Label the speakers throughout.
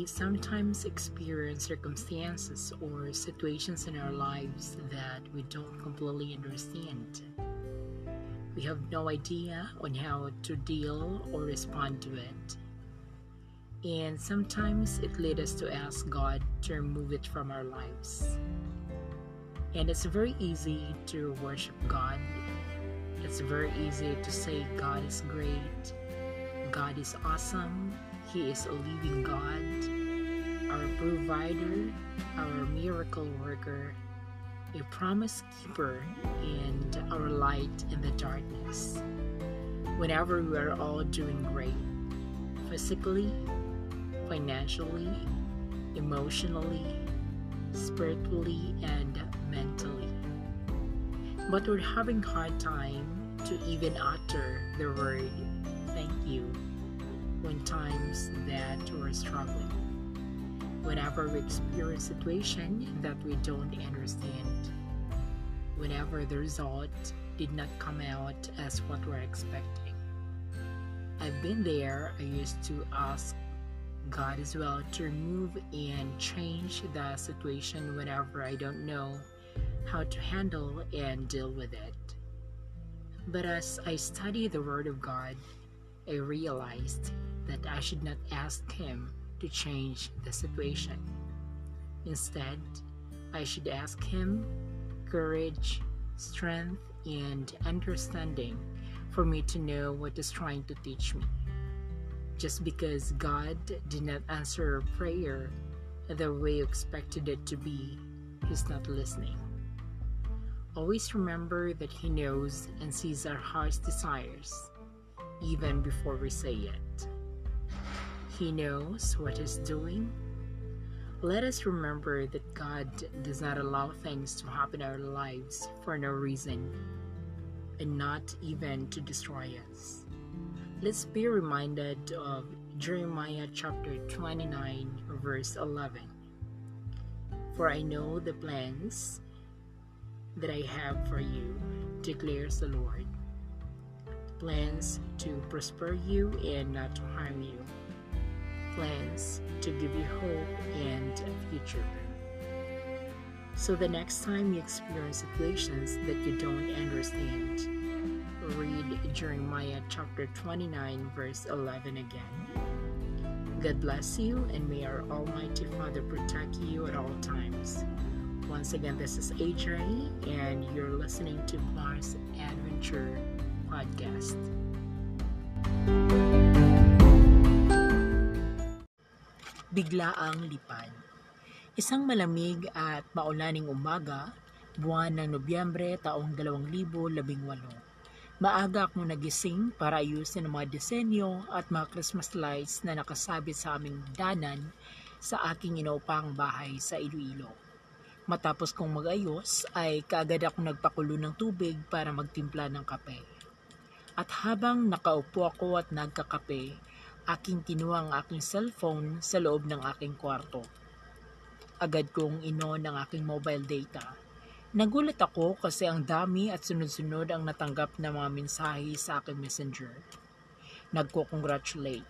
Speaker 1: We sometimes experience circumstances or situations in our lives that we don't completely understand. We have no idea on how to deal or respond to it. And sometimes it leads us to ask God to remove it from our lives. And it's very easy to worship God. It's very easy to say God is great, God is awesome, He is a living God, our provider, our miracle worker, a promise keeper, and our light in the darkness. Whenever we are all doing great, physically, financially, emotionally, spiritually, and mentally. But we're having hard time to even utter the word thank you when times that we're struggling. Whenever we experience situation that we don't understand. Whenever the result did not come out as what we're expecting. I've been there. I used to ask God as well to remove and change the situation whenever I don't know how to handle and deal with it. But as I study the Word of God, I realized that I should not ask Him to change the situation. Instead, I should ask Him courage, strength, and understanding for me to know what is trying to teach me. Just because God did not answer prayer the way you expected it to be, He's not listening. Always remember that He knows and sees our heart's desires, even before we say it. He knows what He's doing. Let us remember that God does not allow things to happen in our lives for no reason, and not even to destroy us. Let's be reminded of Jeremiah chapter 29, verse 11. For I know the plans that I have for you, declares the Lord. Plans to prosper you and not to harm you. Plans to give you hope and a future. So the next time you experience situations that you don't understand, read Jeremiah chapter 29, verse 11 again. God bless you, and may our Almighty Father protect you at all times. Once again, this is AJ, and you're listening to Mars Adventure Podcast. Biglaang lipad Isang malamig at maulaning umaga, buwan ng Nobyembre taong 2018. Maaga akong nagising para ayusin ang mga disenyo at mga Christmas lights na nakasabit sa aming danan sa aking inaupang bahay sa Iloilo. Matapos kong magayos ay kaagad akong nagpakulo ng tubig para magtimpla ng kape. At habang nakaupo ako at nagkakape, aking kinuha ang aking cellphone sa loob ng aking kwarto. Agad kong inon ang aking mobile data Nagulat ako kasi ang dami at sunod-sunod ang natanggap na mga mensahe sa aking messenger. Nagko-congratulate.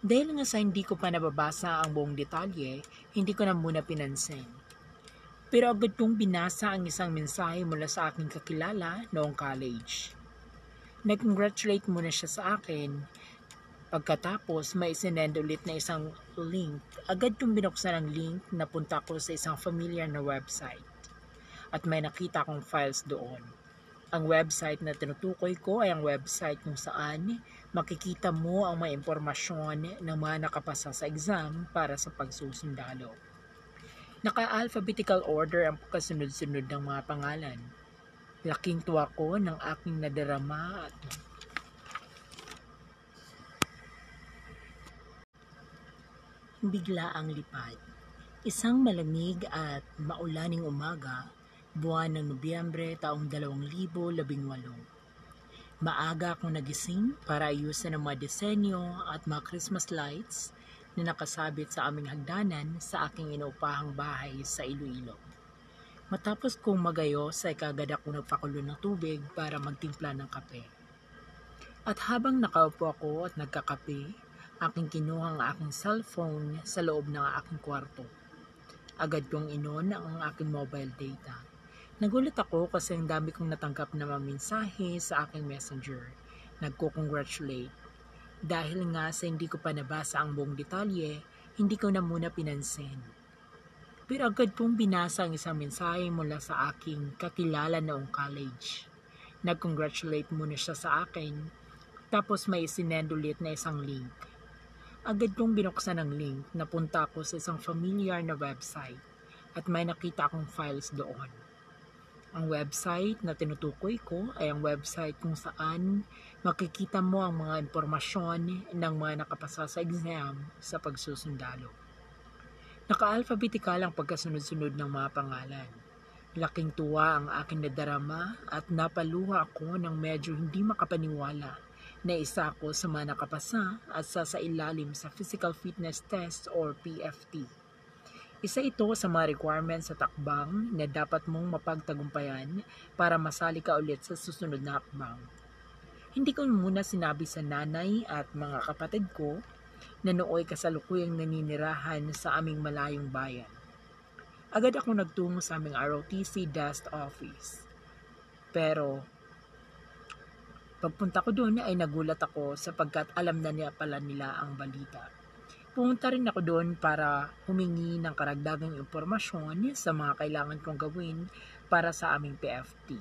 Speaker 1: Dahil nga sa hindi ko pa nababasa ang buong detalye, hindi ko na muna pinansin. Pero agad kong binasa ang isang mensahe mula sa aking kakilala noong college. Nag-congratulate muna siya sa akin. Pagkatapos, may isinend ulit na isang link. Agad kong binuksan ang link na punta ko sa isang familiar na website at may nakita akong files doon. Ang website na tinutukoy ko ay ang website kung saan makikita mo ang mga impormasyon ng mga nakapasa sa exam para sa pagsusundalo. Naka-alphabetical order ang kasunod-sunod ng mga pangalan. Laking tuwa ko ng aking nadarama at bigla ang lipad. Isang malamig at maulaning umaga, buwan ng Nobyembre taong 2018. Maaga akong nagising para ayusin ang mga disenyo at mga Christmas lights na nakasabit sa aming hagdanan sa aking inuupahang bahay sa Iloilo. Matapos kong magayos ay kagad ako nagpakulo ng tubig para magtimpla ng kape. At habang nakaupo ako at nagkakape, Aking kinuha ang aking cellphone sa loob ng aking kwarto. Agad kong inon ang aking mobile data. Nagulat ako kasi ang dami kong natanggap na mensahe sa aking messenger. Nagko-congratulate. Dahil nga sa hindi ko pa nabasa ang buong detalye, hindi ko na muna pinansin. Pero agad kong binasa ang isang mensahe mula sa aking kakilala noong college. Nag-congratulate muna siya sa akin, tapos may sinend ulit na isang link. Agad kong binuksan ang link, napunta ako sa isang familiar na website at may nakita akong files doon. Ang website na tinutukoy ko ay ang website kung saan makikita mo ang mga impormasyon ng mga nakapasa sa exam sa pagsusundalo. Naka-alphabetical ang pagkasunod-sunod ng mga pangalan. Laking tuwa ang aking nadarama at napaluha ako ng medyo hindi makapaniwala na isa ako sa mga nakapasa at sasailalim sa Physical Fitness Test or PFT. Isa ito sa mga requirements sa takbang na dapat mong mapagtagumpayan para masali ka ulit sa susunod na hakbang. Hindi ko muna sinabi sa nanay at mga kapatid ko na nooy kasalukuyang naninirahan sa aming malayong bayan. Agad ako nagtungo sa aming ROTC desk office. Pero pagpunta ko doon ay nagulat ako sapagkat alam na niya pala nila ang balita. Pumunta rin ako doon para humingi ng karagdagang impormasyon sa mga kailangan kong gawin para sa aming PFT.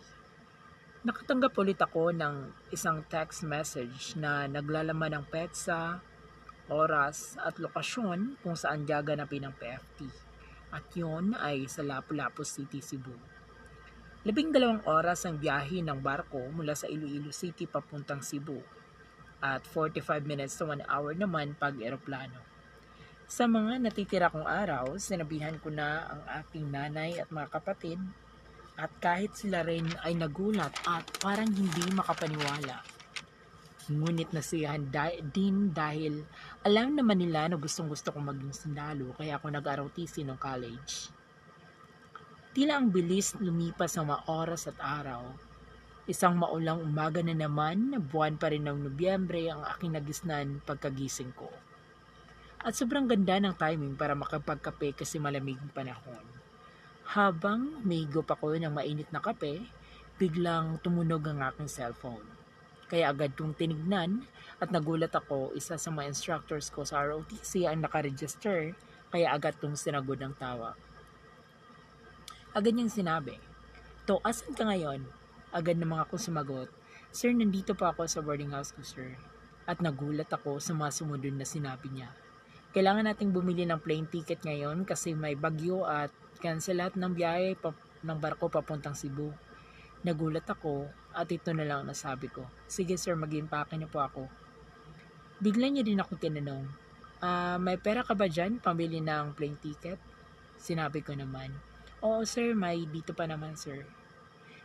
Speaker 1: Nakatanggap ulit ako ng isang text message na naglalaman ng petsa, oras at lokasyon kung saan gaganapin ang PFT. At yun ay sa Lapu-Lapu City, Cebu. Labing dalawang oras ang biyahe ng barko mula sa Iloilo City papuntang Cebu at 45 minutes to 1 hour naman pag eroplano. Sa mga natitira kong araw, sinabihan ko na ang aking nanay at mga kapatid at kahit sila rin ay nagulat at parang hindi makapaniwala Ngunit nasiyahan da- din dahil alam naman nila na gustong gusto kong maging sundalo kaya ako nag-ROTC nung college. Tila ang bilis lumipas ng mga oras at araw. Isang maulang umaga na naman, buwan pa rin ng Nobyembre ang aking nagisnan pagkagising ko. At sobrang ganda ng timing para makapagkape kasi malamig panahon. Habang may higop ako ng mainit na kape, biglang tumunog ang aking cellphone. Kaya agad kong tinignan at nagulat ako, isa sa mga instructors ko sa ROTC ang nakaregister, kaya agad kong sinagod ng tawa. Agad niyang sinabi, To, asan ka ngayon? Agad namang ako sumagot, Sir, nandito pa ako sa boarding house ko, sir. At nagulat ako sa mga sumunod na sinabi niya. Kailangan nating bumili ng plane ticket ngayon kasi may bagyo at cancel lahat ng biyahe pa, ng barko papuntang Cebu. Nagulat ako at ito na lang nasabi ko. Sige sir, mag-impake na po ako. Bigla niya din ako tinanong, uh, may pera ka ba dyan pambili ng plane ticket? Sinabi ko naman, oo sir, may dito pa naman sir.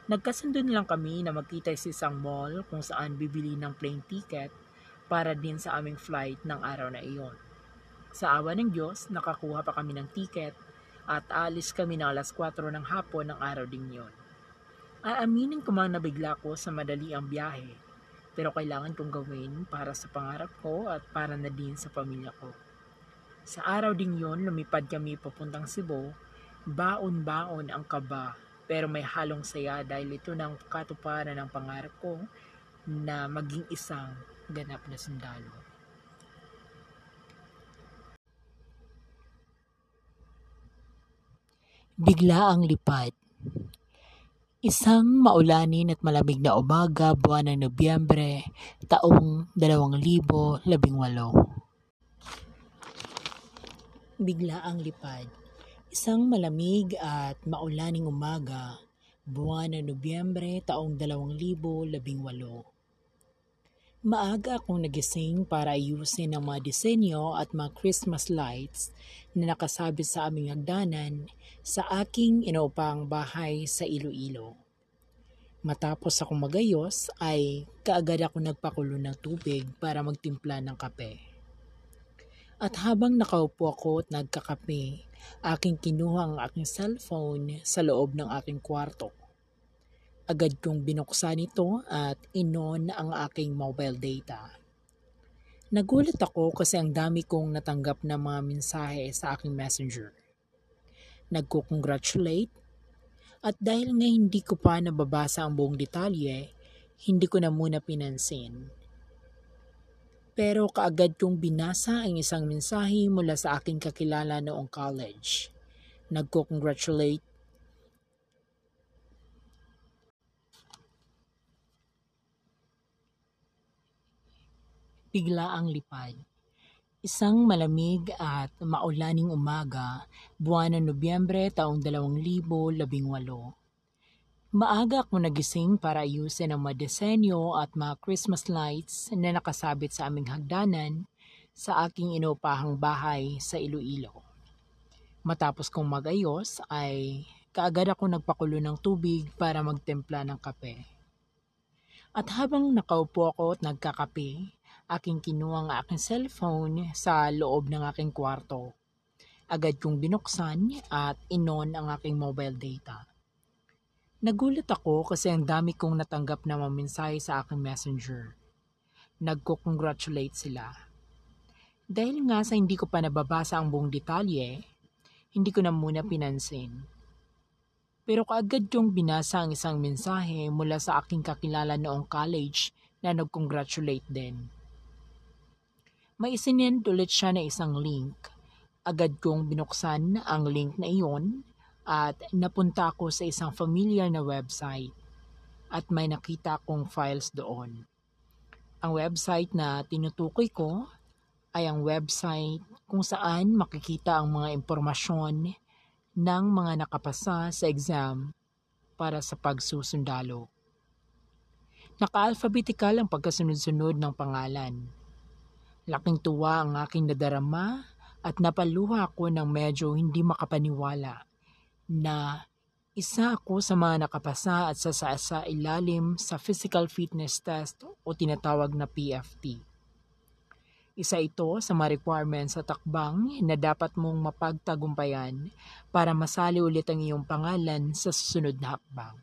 Speaker 1: Nagkasundo lang kami na magkita sa isang mall kung saan bibili ng plane ticket para din sa aming flight ng araw na iyon. Sa awa ng Diyos, nakakuha pa kami ng ticket at alis kami ng alas 4 ng hapon ng araw din yon. Aaminin ko man na bigla ko sa madali ang biyahe, pero kailangan kong gawin para sa pangarap ko at para na din sa pamilya ko. Sa araw ding yon, lumipad kami papuntang Cebu, baon-baon ang kaba, pero may halong saya dahil ito ng katuparan ng pangarap ko na maging isang ganap na sundalo. Bigla ang lipad Isang maulanin at malamig na umaga buwan ng Nobyembre, taong 2018. Bigla ang lipad. Isang malamig at maulaning umaga, buwan ng Nobyembre, taong 2018. Maaga akong nagising para ayusin ang mga disenyo at mga Christmas lights na nakasabit sa aming hagdanan sa aking inuupang bahay sa Iloilo. Matapos akong magayos ay kaagad ako nagpakulo ng tubig para magtimpla ng kape. At habang nakaupo ako at nagkakape, aking kinuha ang aking cellphone sa loob ng aking kwarto. Agad kong binuksan ito at inon ang aking mobile data. Nagulat ako kasi ang dami kong natanggap na mga mensahe sa aking messenger. Nagko-congratulate at dahil nga hindi ko pa nababasa ang buong detalye, hindi ko na muna pinansin. Pero kaagad kong binasa ang isang mensahe mula sa aking kakilala noong college. Nagko-congratulate bigla ang lipad. Isang malamig at maulaning umaga, buwan ng Nobyembre taong 2018. Maaga ako nagising para ayusin ang mga desenyo at mga Christmas lights na nakasabit sa aming hagdanan sa aking inupahang bahay sa Iloilo. Matapos kong magayos ay kaagad ako nagpakulo ng tubig para magtempla ng kape. At habang nakaupo ako at nagkakape, aking kinuha ang aking cellphone sa loob ng aking kwarto. Agad kong binuksan at inon ang aking mobile data. Nagulat ako kasi ang dami kong natanggap na maminsahe sa aking messenger. Nagko-congratulate sila. Dahil nga sa hindi ko pa nababasa ang buong detalye, hindi ko na muna pinansin. Pero kaagad kong binasa ang isang mensahe mula sa aking kakilala noong college na nag-congratulate din. May isinend ulit siya na isang link. Agad kong binuksan ang link na iyon at napunta ako sa isang familiar na website at may nakita akong files doon. Ang website na tinutukoy ko ay ang website kung saan makikita ang mga impormasyon ng mga nakapasa sa exam para sa pagsusundalo. Naka-alphabetical ang pagkasunod-sunod ng pangalan Laking tuwa ang aking nadarama at napaluha ako ng medyo hindi makapaniwala na isa ako sa mga nakapasa at sasasa ilalim sa physical fitness test o tinatawag na PFT. Isa ito sa mga requirements sa takbang na dapat mong mapagtagumpayan para masali ulit ang iyong pangalan sa susunod na hakbang.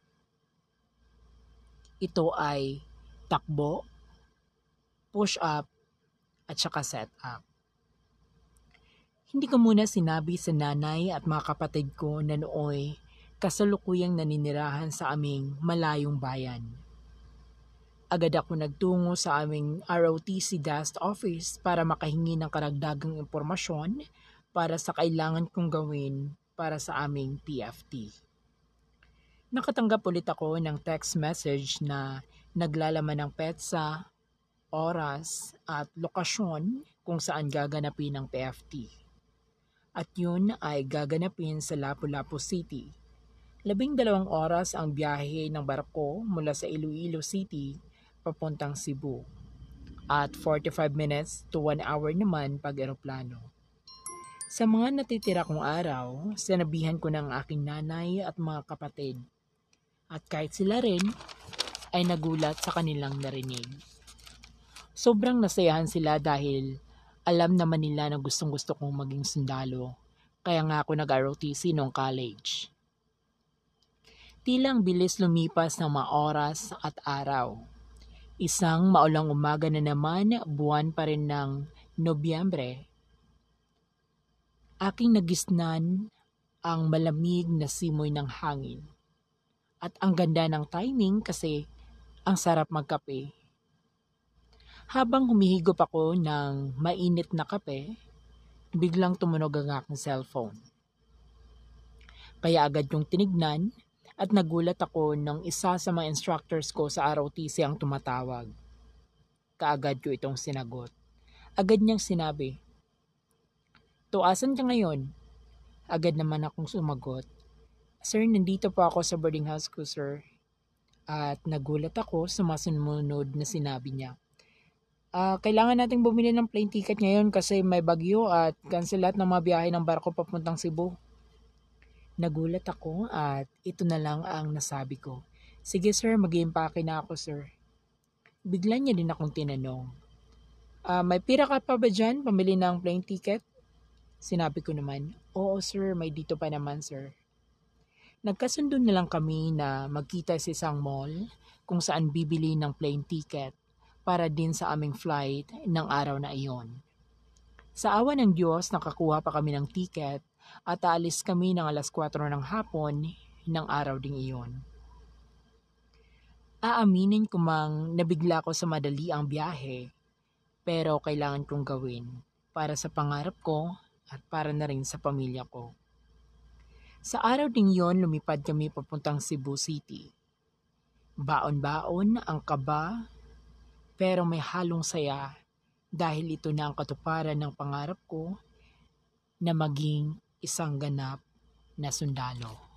Speaker 1: Ito ay takbo, push-up, at saka set up. Hindi ko muna sinabi sa nanay at mga kapatid ko na nooy kasalukuyang naninirahan sa aming malayong bayan. Agad ako nagtungo sa aming ROTC DAST office para makahingi ng karagdagang impormasyon para sa kailangan kong gawin para sa aming PFT. Nakatanggap ulit ako ng text message na naglalaman ng PETSA oras at lokasyon kung saan gaganapin ang PFT. At yun ay gaganapin sa Lapu-Lapu City. Labing dalawang oras ang biyahe ng barko mula sa Iloilo City papuntang Cebu. At 45 minutes to 1 hour naman pag eroplano. Sa mga natitira kong araw, sinabihan ko ng aking nanay at mga kapatid. At kahit sila rin, ay nagulat sa kanilang narinig. Sobrang nasayahan sila dahil alam naman nila na gustong gusto kong maging sundalo. Kaya nga ako nag-ROTC nung college. Tilang bilis lumipas ng mga oras at araw. Isang maulang umaga na naman, buwan pa rin ng Nobyembre. Aking nagisnan ang malamig na simoy ng hangin. At ang ganda ng timing kasi ang sarap magkape habang humihigop ako ng mainit na kape, biglang tumunog ang aking cellphone. Kaya agad yung tinignan at nagulat ako nang isa sa mga instructors ko sa ROTC ang tumatawag. Kaagad ko itong sinagot. Agad niyang sinabi, Tuasan ka ngayon? Agad naman akong sumagot. Sir, nandito po ako sa boarding house ko, sir. At nagulat ako sa masunod na sinabi niya uh, kailangan nating bumili ng plane ticket ngayon kasi may bagyo at cancel lahat ng mga biyahe ng barko papuntang Cebu. Nagulat ako at ito na lang ang nasabi ko. Sige sir, mag na ako sir. Bigla niya din akong tinanong. Uh, may pira ka pa ba dyan pamili ng plane ticket? Sinabi ko naman, oo sir, may dito pa naman sir. Nagkasundo na lang kami na magkita sa isang mall kung saan bibili ng plane ticket para din sa aming flight ng araw na iyon. Sa awa ng Diyos, nakakuha pa kami ng ticket at aalis kami ng alas 4 ng hapon ng araw ding iyon. Aaminin ko mang nabigla ko sa madali ang biyahe, pero kailangan kong gawin para sa pangarap ko at para na rin sa pamilya ko. Sa araw ding yon, lumipad kami papuntang Cebu City. Baon-baon ang kaba, pero may halong saya dahil ito na ang katuparan ng pangarap ko na maging isang ganap na sundalo.